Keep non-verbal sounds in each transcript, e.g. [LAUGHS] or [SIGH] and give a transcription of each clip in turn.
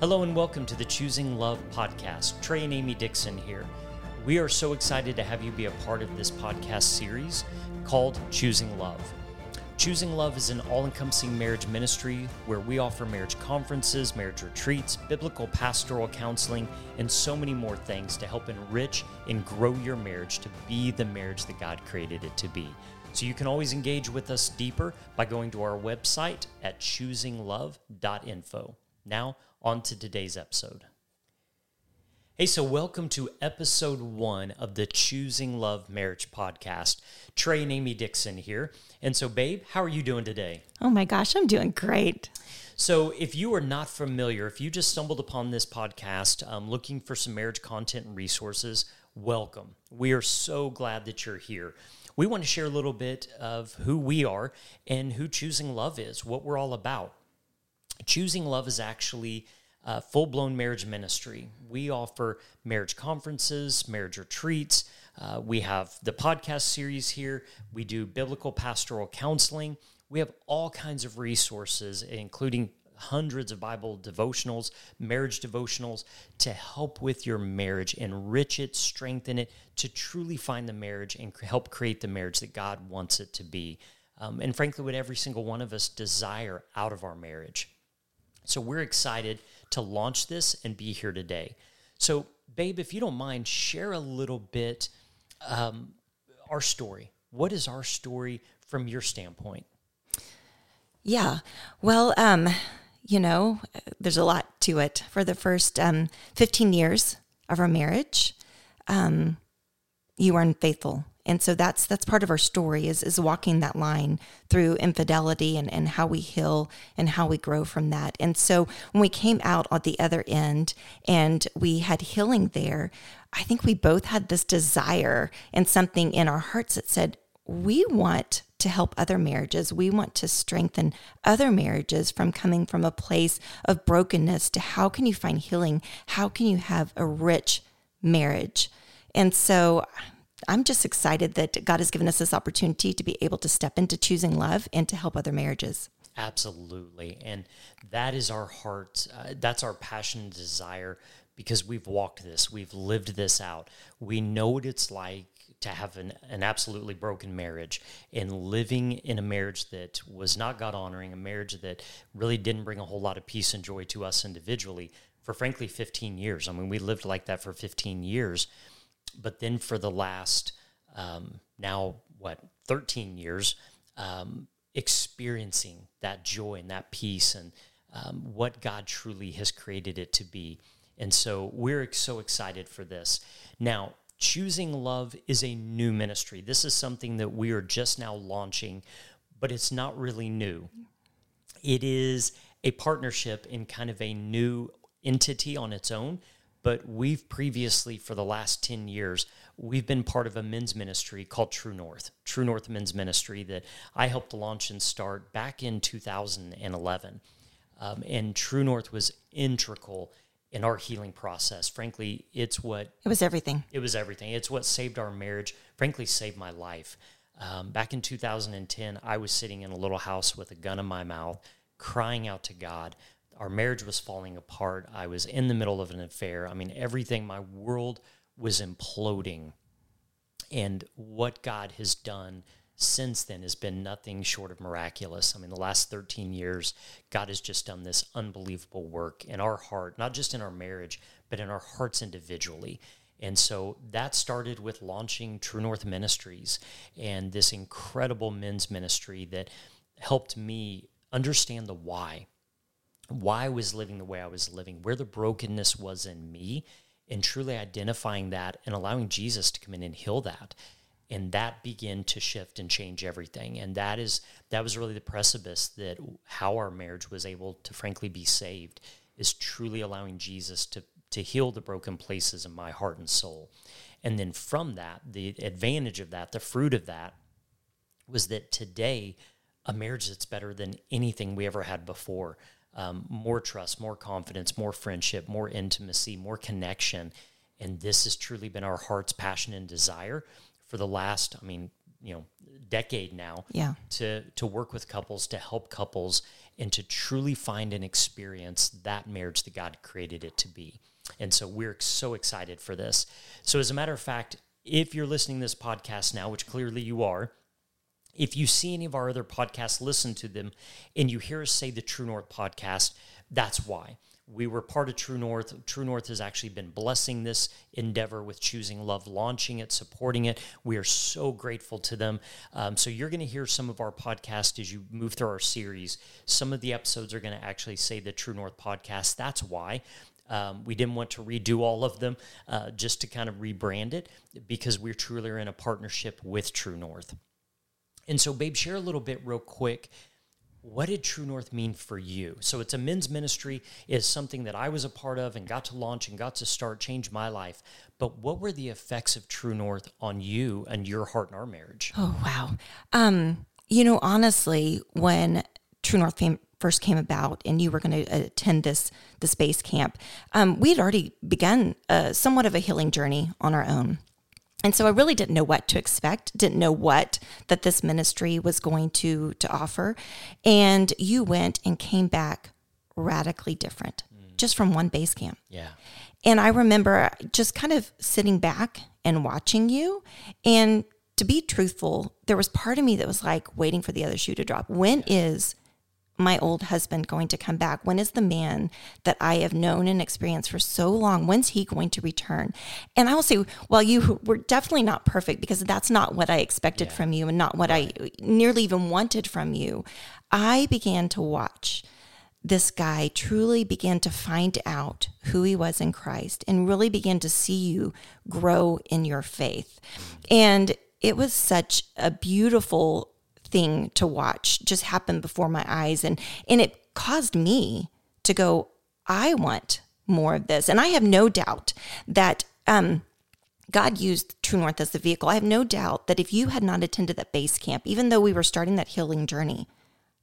Hello and welcome to the Choosing Love podcast. Trey and Amy Dixon here. We are so excited to have you be a part of this podcast series called Choosing Love. Choosing Love is an all encompassing marriage ministry where we offer marriage conferences, marriage retreats, biblical pastoral counseling, and so many more things to help enrich and grow your marriage to be the marriage that God created it to be. So you can always engage with us deeper by going to our website at choosinglove.info. Now, on to today's episode. Hey, so welcome to episode one of the Choosing Love Marriage podcast. Trey and Amy Dixon here. And so, babe, how are you doing today? Oh my gosh, I'm doing great. So, if you are not familiar, if you just stumbled upon this podcast um, looking for some marriage content and resources, welcome. We are so glad that you're here. We want to share a little bit of who we are and who Choosing Love is, what we're all about. Choosing Love is actually a full blown marriage ministry. We offer marriage conferences, marriage retreats. Uh, we have the podcast series here. We do biblical pastoral counseling. We have all kinds of resources, including hundreds of Bible devotionals, marriage devotionals to help with your marriage, enrich it, strengthen it, to truly find the marriage and help create the marriage that God wants it to be. Um, and frankly, what every single one of us desire out of our marriage. So we're excited to launch this and be here today. So, babe, if you don't mind, share a little bit um, our story. What is our story from your standpoint? Yeah. Well, um, you know, there's a lot to it. For the first um, 15 years of our marriage, um, you were unfaithful and so that's that's part of our story is is walking that line through infidelity and, and how we heal and how we grow from that. And so when we came out on the other end and we had healing there, I think we both had this desire and something in our hearts that said, we want to help other marriages. We want to strengthen other marriages from coming from a place of brokenness to how can you find healing? How can you have a rich marriage? And so I'm just excited that God has given us this opportunity to be able to step into choosing love and to help other marriages. Absolutely. And that is our heart. Uh, that's our passion and desire because we've walked this, we've lived this out. We know what it's like to have an, an absolutely broken marriage and living in a marriage that was not God honoring, a marriage that really didn't bring a whole lot of peace and joy to us individually for frankly 15 years. I mean, we lived like that for 15 years but then for the last um, now what 13 years um, experiencing that joy and that peace and um, what god truly has created it to be. And so we're so excited for this. Now choosing love is a new ministry. This is something that we are just now launching but it's not really new. It is a partnership in kind of a new entity on its own but we've previously, for the last 10 years, we've been part of a men's ministry called True North, True North Men's Ministry that I helped launch and start back in 2011. Um, and True North was integral in our healing process. Frankly, it's what it was everything. It was everything. It's what saved our marriage, frankly, saved my life. Um, back in 2010, I was sitting in a little house with a gun in my mouth, crying out to God our marriage was falling apart. I was in the middle of an affair. I mean, everything, my world was imploding. And what God has done since then has been nothing short of miraculous. I mean, the last 13 years, God has just done this unbelievable work in our heart, not just in our marriage, but in our hearts individually. And so that started with launching True North Ministries and this incredible men's ministry that helped me understand the why why I was living the way I was living, where the brokenness was in me, and truly identifying that and allowing Jesus to come in and heal that. And that began to shift and change everything. And that is that was really the precipice that how our marriage was able to frankly be saved is truly allowing Jesus to to heal the broken places in my heart and soul. And then from that, the advantage of that, the fruit of that was that today a marriage that's better than anything we ever had before um, more trust, more confidence, more friendship, more intimacy, more connection. And this has truly been our heart's passion and desire for the last, I mean, you know decade now Yeah. to to work with couples to help couples and to truly find and experience that marriage that God created it to be. And so we're so excited for this. So as a matter of fact, if you're listening to this podcast now, which clearly you are, if you see any of our other podcasts, listen to them, and you hear us say the True North podcast, that's why. We were part of True North. True North has actually been blessing this endeavor with Choosing Love, launching it, supporting it. We are so grateful to them. Um, so, you're going to hear some of our podcast as you move through our series. Some of the episodes are going to actually say the True North podcast. That's why. Um, we didn't want to redo all of them uh, just to kind of rebrand it because we're truly in a partnership with True North. And so, babe, share a little bit real quick. What did True North mean for you? So it's a men's ministry, is something that I was a part of and got to launch and got to start, change my life. But what were the effects of True North on you and your heart and our marriage? Oh wow. Um, you know, honestly, when True North came, first came about, and you were going to attend this the base camp, um, we had already begun uh, somewhat of a healing journey on our own. And so I really didn't know what to expect, didn't know what that this ministry was going to to offer. And you went and came back radically different mm. just from one base camp. Yeah. And I remember just kind of sitting back and watching you. And to be truthful, there was part of me that was like waiting for the other shoe to drop. When is my old husband going to come back? When is the man that I have known and experienced for so long? When's he going to return? And I will say, well, you were definitely not perfect because that's not what I expected from you and not what I nearly even wanted from you. I began to watch this guy truly began to find out who he was in Christ and really began to see you grow in your faith. Mm. And it was such a beautiful thing to watch just happen before my eyes and and it caused me to go I want more of this. And I have no doubt that um God used True North as the vehicle. I have no doubt that if you had not attended that base camp, even though we were starting that healing journey,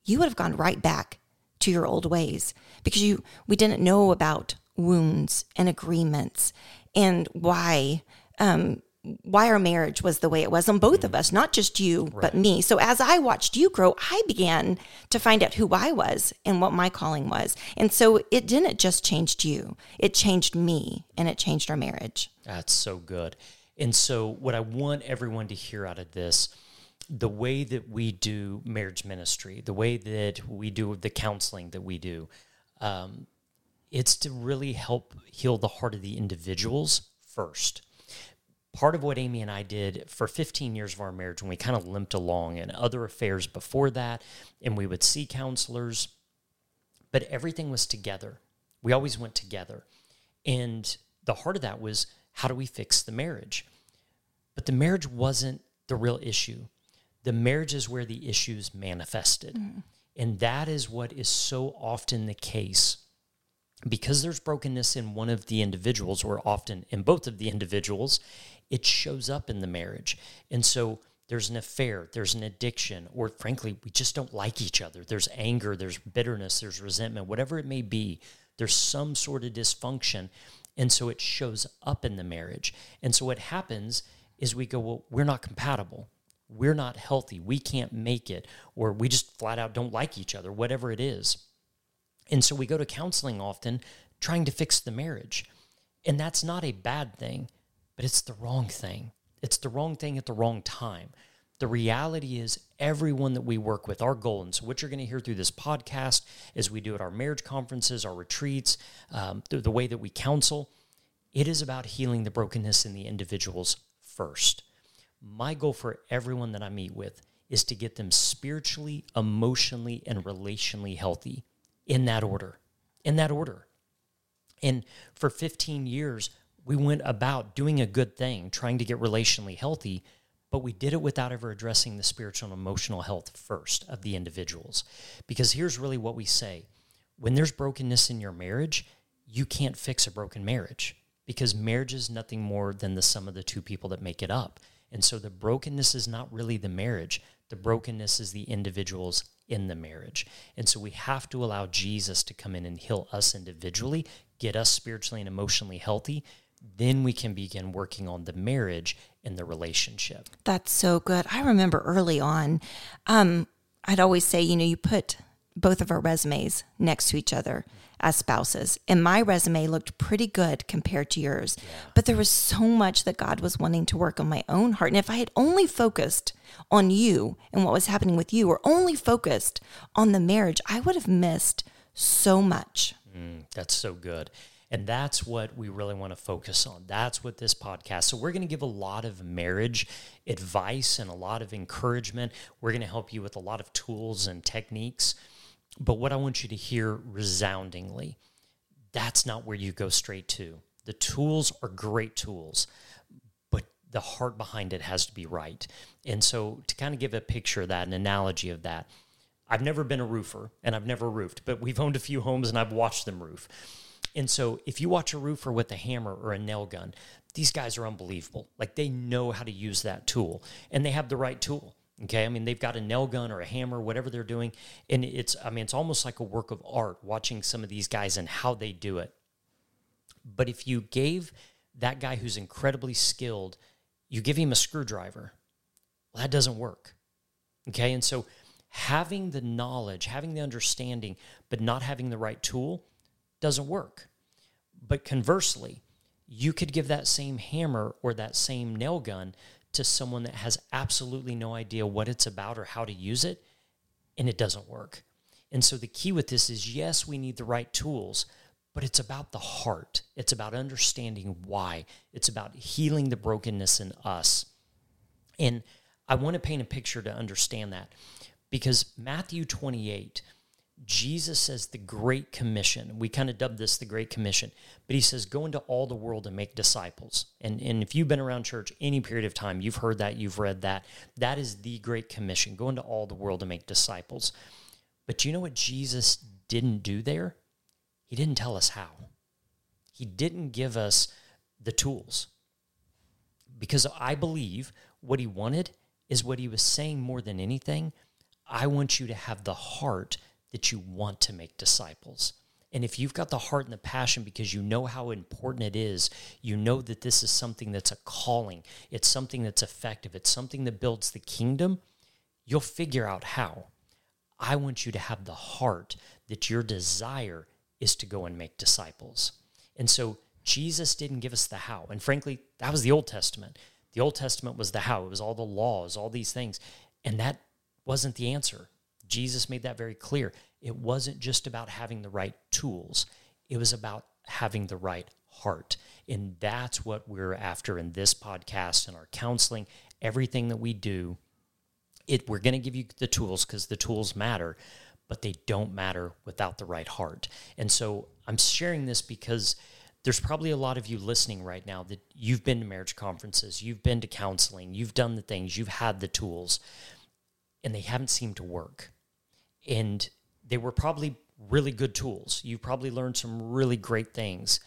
you would have gone right back to your old ways because you we didn't know about wounds and agreements and why um why our marriage was the way it was on both of us not just you but me. So as i watched you grow i began to find out who i was and what my calling was. And so it didn't just change you. It changed me and it changed our marriage. That's so good. And so, what I want everyone to hear out of this, the way that we do marriage ministry, the way that we do the counseling that we do, um, it's to really help heal the heart of the individuals first. Part of what Amy and I did for 15 years of our marriage, when we kind of limped along and other affairs before that, and we would see counselors, but everything was together. We always went together. And the heart of that was how do we fix the marriage? But the marriage wasn't the real issue. The marriage is where the issues manifested. Mm. And that is what is so often the case. Because there's brokenness in one of the individuals, or often in both of the individuals, it shows up in the marriage. And so there's an affair, there's an addiction, or frankly, we just don't like each other. There's anger, there's bitterness, there's resentment, whatever it may be. There's some sort of dysfunction. And so it shows up in the marriage. And so what happens is we go, well, we're not compatible. We're not healthy. We can't make it. Or we just flat out don't like each other, whatever it is. And so we go to counseling often trying to fix the marriage. And that's not a bad thing, but it's the wrong thing. It's the wrong thing at the wrong time. The reality is, everyone that we work with, our goal, and so what you're going to hear through this podcast as we do at our marriage conferences, our retreats, um, the, the way that we counsel, it is about healing the brokenness in the individuals first. My goal for everyone that I meet with is to get them spiritually, emotionally, and relationally healthy in that order. In that order. And for 15 years, we went about doing a good thing, trying to get relationally healthy, but we did it without ever addressing the spiritual and emotional health first of the individuals. Because here's really what we say when there's brokenness in your marriage, you can't fix a broken marriage because marriage is nothing more than the sum of the two people that make it up. And so the brokenness is not really the marriage, the brokenness is the individuals in the marriage. And so we have to allow Jesus to come in and heal us individually, get us spiritually and emotionally healthy. Then we can begin working on the marriage and the relationship. That's so good. I remember early on, um, I'd always say, you know, you put both of our resumes next to each other as spouses. And my resume looked pretty good compared to yours. But there was so much that God was wanting to work on my own heart. And if I had only focused on you and what was happening with you, or only focused on the marriage, I would have missed so much. That's so good. And that's what we really want to focus on. That's what this podcast. So we're going to give a lot of marriage advice and a lot of encouragement. We're going to help you with a lot of tools and techniques. But what I want you to hear resoundingly, that's not where you go straight to. The tools are great tools, but the heart behind it has to be right. And so to kind of give a picture of that, an analogy of that, I've never been a roofer and I've never roofed, but we've owned a few homes and I've watched them roof. And so if you watch a roofer with a hammer or a nail gun, these guys are unbelievable. Like they know how to use that tool and they have the right tool. Okay. I mean, they've got a nail gun or a hammer, whatever they're doing. And it's, I mean, it's almost like a work of art watching some of these guys and how they do it. But if you gave that guy who's incredibly skilled, you give him a screwdriver, well, that doesn't work. Okay. And so having the knowledge, having the understanding, but not having the right tool doesn't work. But conversely, you could give that same hammer or that same nail gun to someone that has absolutely no idea what it's about or how to use it, and it doesn't work. And so the key with this is yes, we need the right tools, but it's about the heart. It's about understanding why. It's about healing the brokenness in us. And I want to paint a picture to understand that because Matthew 28, Jesus says the Great Commission. We kind of dubbed this the Great Commission, but he says, go into all the world and make disciples. And, and if you've been around church any period of time, you've heard that, you've read that. That is the Great Commission. Go into all the world and make disciples. But you know what Jesus didn't do there? He didn't tell us how. He didn't give us the tools. Because I believe what he wanted is what he was saying more than anything. I want you to have the heart that you want to make disciples. And if you've got the heart and the passion because you know how important it is, you know that this is something that's a calling, it's something that's effective, it's something that builds the kingdom, you'll figure out how. I want you to have the heart that your desire is to go and make disciples. And so Jesus didn't give us the how. And frankly, that was the Old Testament. The Old Testament was the how, it was all the laws, all these things. And that wasn't the answer. Jesus made that very clear. It wasn't just about having the right tools, it was about having the right heart. And that's what we're after in this podcast and our counseling, everything that we do. It, we're going to give you the tools because the tools matter, but they don't matter without the right heart. And so I'm sharing this because there's probably a lot of you listening right now that you've been to marriage conferences, you've been to counseling, you've done the things, you've had the tools, and they haven't seemed to work. And they were probably really good tools. You probably learned some really great things.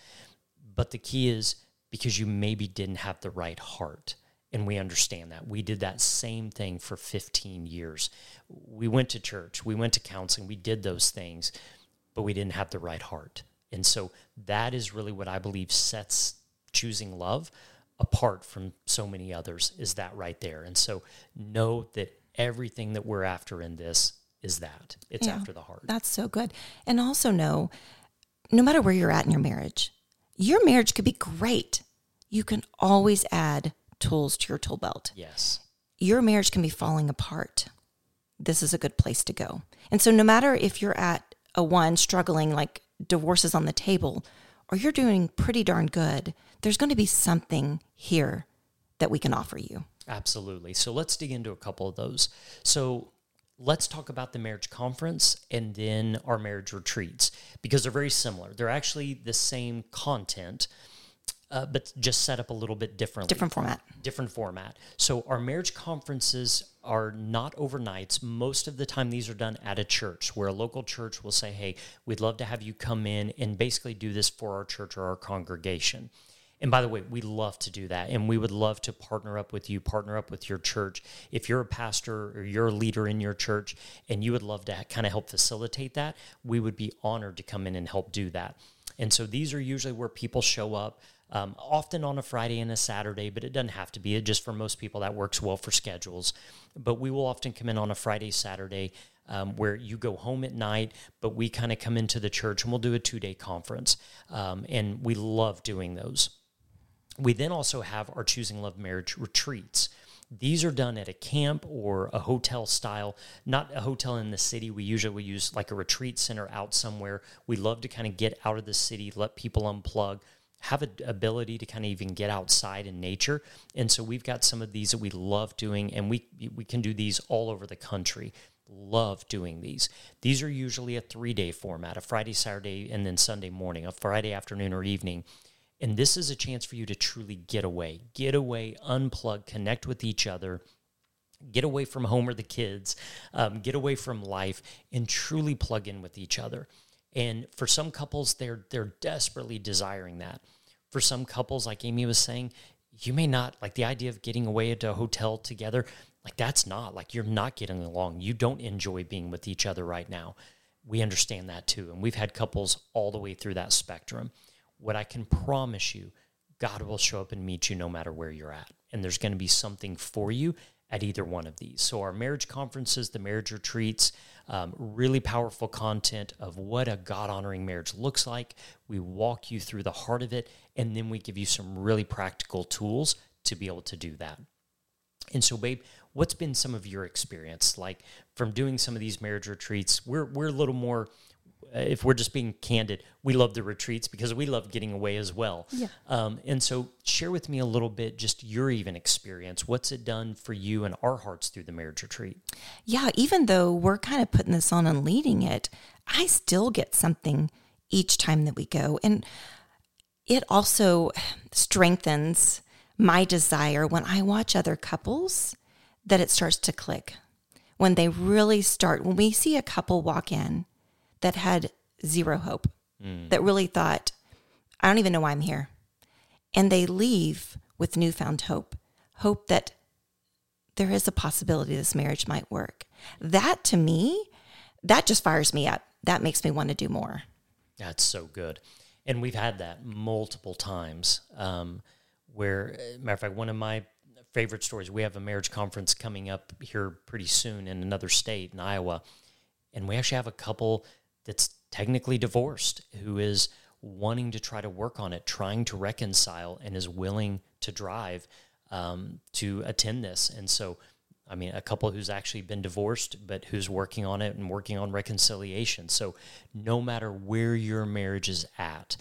But the key is because you maybe didn't have the right heart. And we understand that. We did that same thing for 15 years. We went to church, we went to counseling, we did those things, but we didn't have the right heart. And so that is really what I believe sets choosing love apart from so many others is that right there. And so know that everything that we're after in this is that it's Yeah. after the heart. That's so good. And also know no matter where you're at in your marriage, your marriage could be great. You can always add tools to your tool belt. yes. Your marriage can be falling apart. This is a good place to go. And so, no matter if you're at a one struggling, like divorce is on the table, or you're doing pretty darn good, there's going to be something here that we can offer you. Absolutely. So let's dig into a couple of those. So let's talk about the marriage conference and then our marriage retreats because they're very similar. They're actually the same content, uh, but just set up a little bit differently. Different format. different format. So our marriage conferences are not overnights. Most of the time, these are done at a church where a local church will say, "Hey, we'd love to have you come in and basically do this for our church or our congregation." And by the way, we love to do that, and we would love to partner up with you, partner up with your church. If you're a pastor or you're a leader in your church, and you would love to kind of help facilitate that, we would be honored to come in and help do that. And so these are usually where people show up. Um, often on a Friday and a Saturday, but it doesn't have to be. It just for most people that works well for schedules. But we will often come in on a Friday, Saturday, um, where you go home at night, but we kind of come into the church and we'll do a two day conference. Um, and we love doing those. We then also have our Choosing Love Marriage retreats. These are done at a camp or a hotel style, not a hotel in the city. We usually use like a retreat center out somewhere. We love to kind of get out of the city, let people unplug, have an ability to kind of even get outside in nature. And so we've got some of these that we love doing, and we we can do these all over the country. Love doing these. These are usually a three day format: a Friday, Saturday, and then Sunday morning, a Friday afternoon or evening. And this is a chance for you to truly get away, get away, unplug, connect with each other, get away from home or the kids, um, get away from life, and truly plug in with each other. And for some couples, they're they're desperately desiring that. For some couples, like Amy was saying, you may not like the idea of getting away at a hotel together. Like that's not like you're not getting along. You don't enjoy being with each other right now. We understand that too, and we've had couples all the way through that spectrum. What I can promise you, God will show up and meet you no matter where you're at, and there's going to be something for you at either one of these. So, our marriage conferences, the marriage retreats, um, really powerful content of what a God honoring marriage looks like. We walk you through the heart of it, and then we give you some really practical tools to be able to do that. And so, babe, what's been some of your experience like from doing some of these marriage retreats? We're, we're a little more if we're just being candid, we love the retreats because we love getting away as well. Yeah. Um, and so, share with me a little bit just your even experience. What's it done for you and our hearts through the marriage retreat? Yeah, even though we're kind of putting this on and leading it, I still get something each time that we go. And it also strengthens my desire when I watch other couples that it starts to click. When they really start, when we see a couple walk in that had zero hope, mm. that really thought, I don't even know why I'm here. And they leave with newfound hope, hope that there is a possibility this marriage might work. That to me, that just fires me up. That makes me want to do more. That's so good. And we've had that multiple times. Um, where, uh, matter of fact, one of my favorite stories, we have a marriage conference coming up here pretty soon in another state in Iowa. And we actually have a couple that's technically divorced who is wanting to try to work on it, trying to reconcile, and is willing to drive um, to attend this. And so, I mean, a couple who's actually been divorced, but who's working on it and working on reconciliation. So, no matter where your marriage is at,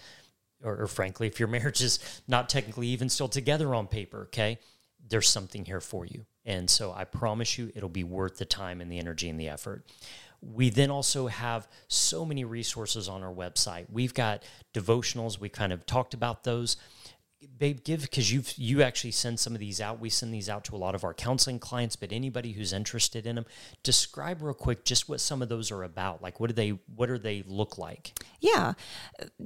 or, or frankly, if your [LAUGHS] marriage is not technically even still together on paper, okay, there's something here for you. And so, I promise you, it'll be worth the time and the energy and the effort. We then also have so many resources on our website. We've got devotionals. We kind of talked about those babe give because you've you actually send some of these out we send these out to a lot of our counseling clients but anybody who's interested in them describe real quick just what some of those are about like what do they what do they look like yeah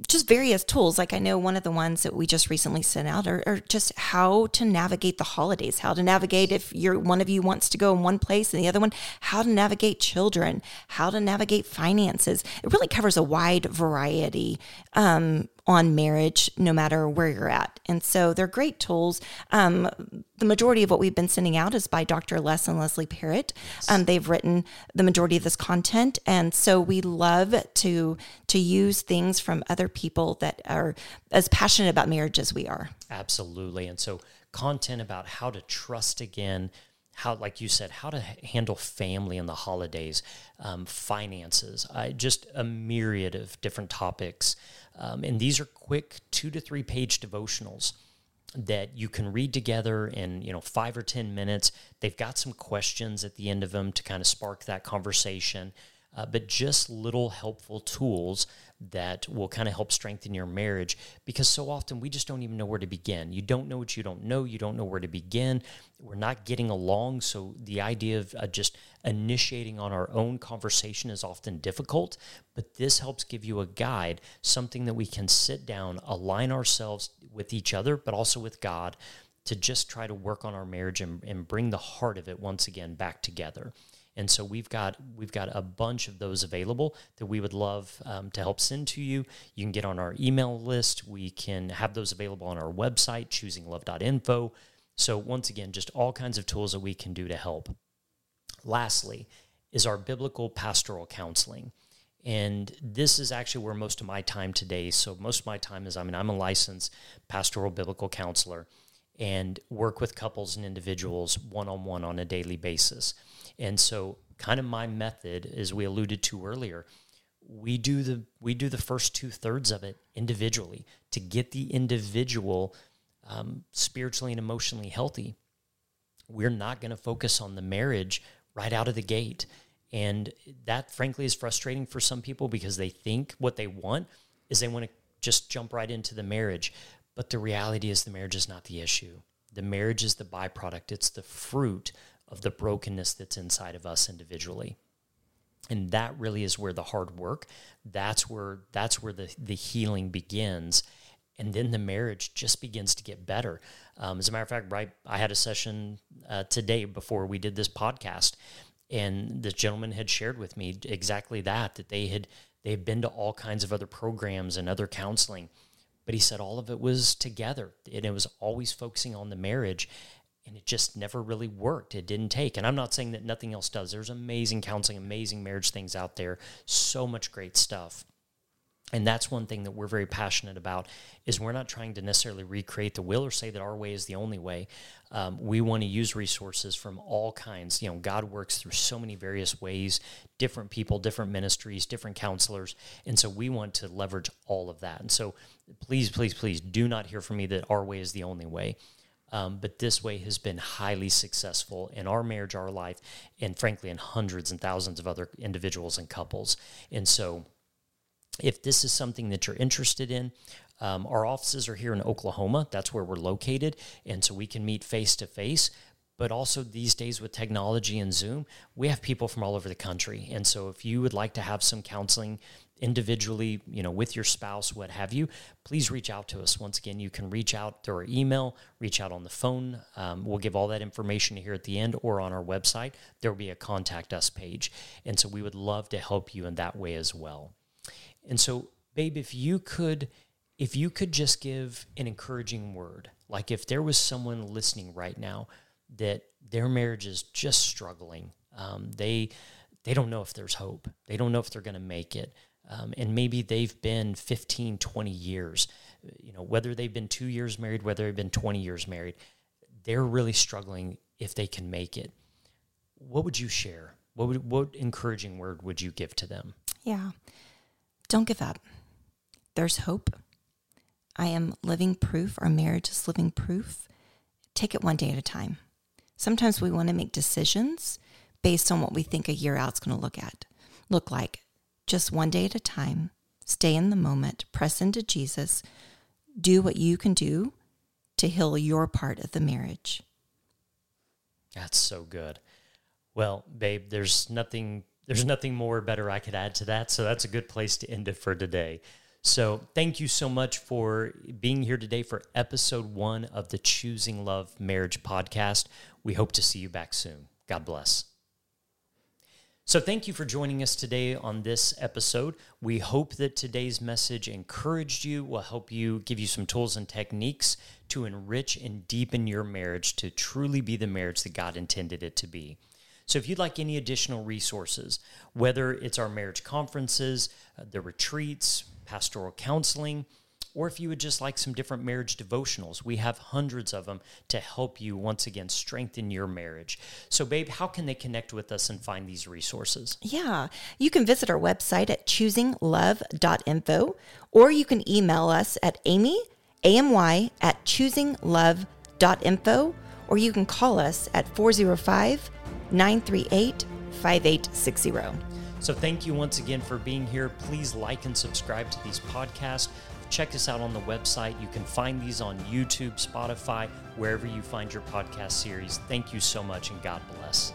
just various tools like i know one of the ones that we just recently sent out are, are just how to navigate the holidays how to navigate if you're one of you wants to go in one place and the other one how to navigate children how to navigate finances it really covers a wide variety um, on marriage no matter where you're at. And so they're great tools. Um, the majority of what we've been sending out is by Dr. Les and Leslie Parrott. Yes. Um, they've written the majority of this content. And so we love to to use things from other people that are as passionate about marriage as we are. Absolutely. And so content about how to trust again, how, like you said, how to handle family in the holidays, um, finances, uh, just a myriad of different topics. Um, and these are quick two to three page devotionals that you can read together in you know five or ten minutes they've got some questions at the end of them to kind of spark that conversation uh, but just little helpful tools that will kind of help strengthen your marriage because so often we just don't even know where to begin. You don't know what you don't know. You don't know where to begin. We're not getting along. So the idea of uh, just initiating on our own conversation is often difficult, but this helps give you a guide, something that we can sit down, align ourselves with each other, but also with God to just try to work on our marriage and, and bring the heart of it once again back together. And so we've got we've got a bunch of those available that we would love um, to help send to you. You can get on our email list. We can have those available on our website, choosinglove.info. So once again, just all kinds of tools that we can do to help. Lastly, is our biblical pastoral counseling. And this is actually where most of my time today. So most of my time is I mean I'm a licensed pastoral biblical counselor and work with couples and individuals one on one on a daily basis. And so kind of my method, as we alluded to earlier, we do the we do the first two thirds of it individually to get the individual um, spiritually and emotionally healthy. We're not going to focus on the marriage right out of the gate. And that, frankly, is frustrating for some people because they think what they want is they want to just jump right into the marriage. But the reality is, the marriage is not the issue. The marriage is the byproduct, it's the fruit of the brokenness that's inside of us individually. And that really is where the hard work, that's where that's where the, the healing begins. And then the marriage just begins to get better. Um, as a matter of fact, right, I had a session uh, today before we did this podcast, and this gentleman had shared with me exactly that that they had they had been to all kinds of other programs and other counseling but he said all of it was together and it was always focusing on the marriage and it just never really worked. It didn't take. And i'm not saying that nothing else does. There's amazing counseling amazing marriage things out there. So much great stuff and that's one thing that we're very passionate about is we're not trying to necessarily recreate the will or say that our way is the only way. Um, we want to use resources from all kinds. You know god works through so many various ways different people different ministries different counselors. And so we want to leverage all of that. And so please please please do not hear from me that our way is the only way. Um, but this way has been highly successful in our marriage our life and frankly in hundreds and thousands of other individuals and couples. And so if this is something that you're interested in, um, our offices are here in Oklahoma. That's where we're located. And so we can meet face to face. But also these days with technology and Zoom, we have people from all over the country. And so if you would like to have some counseling individually, you know, with your spouse, what have you, please reach out to us. Once again, you can reach out through our email, reach out on the phone. Um, we'll give all that information here at the end or on our website. There will be a contact us page. And so we would love to help you in that way as well. And so, babe, if you could if you could just give an encouraging word, like if there was someone listening right now that their marriage is just struggling, um, they they don't know if there's hope, they don't know if they're going to make it, um, and maybe they've been 15, 20 years, you know, whether they've been two years married, whether they've been 20 years married, they're really struggling if they can make it. What would you share? What would, what encouraging word would you give to them? Yeah. Don't give up. There's hope. I am living proof. Our marriage is living proof. Take it one day at a time. Sometimes we want to make decisions based on what we think a year out is going to look at, look like. Just one day at a time. Stay in the moment. Press into Jesus. Do what you can do to heal your part of the marriage. That's so good. Well, babe, there's nothing there's nothing more better I could add to that. So that's a good place to end it for today. So thank you so much for being here today for episode one of the Choosing Love Marriage podcast. We hope to see you back soon. God bless. So, thank you for joining us today on this episode. We hope that today's message encouraged you, will help you, give you some tools and techniques to enrich and deepen your marriage to truly be the marriage that God intended it to be. So if you'd like any additional resources, whether it's our marriage conferences, uh, the retreats, pastoral counseling, or if you would just like some different marriage devotionals, we have hundreds of them to help you once again strengthen your marriage. So, babe, how can they connect with us and find these resources? Yeah, you can visit our website at choosinglove.info or you can email us at amy, A-M-Y, at choosinglove.info or you can call us at 405 938 5860. So, thank you once again for being here. Please like and subscribe to these podcasts. Check us out on the website. You can find these on YouTube, Spotify, wherever you find your podcast series. Thank you so much, and God bless.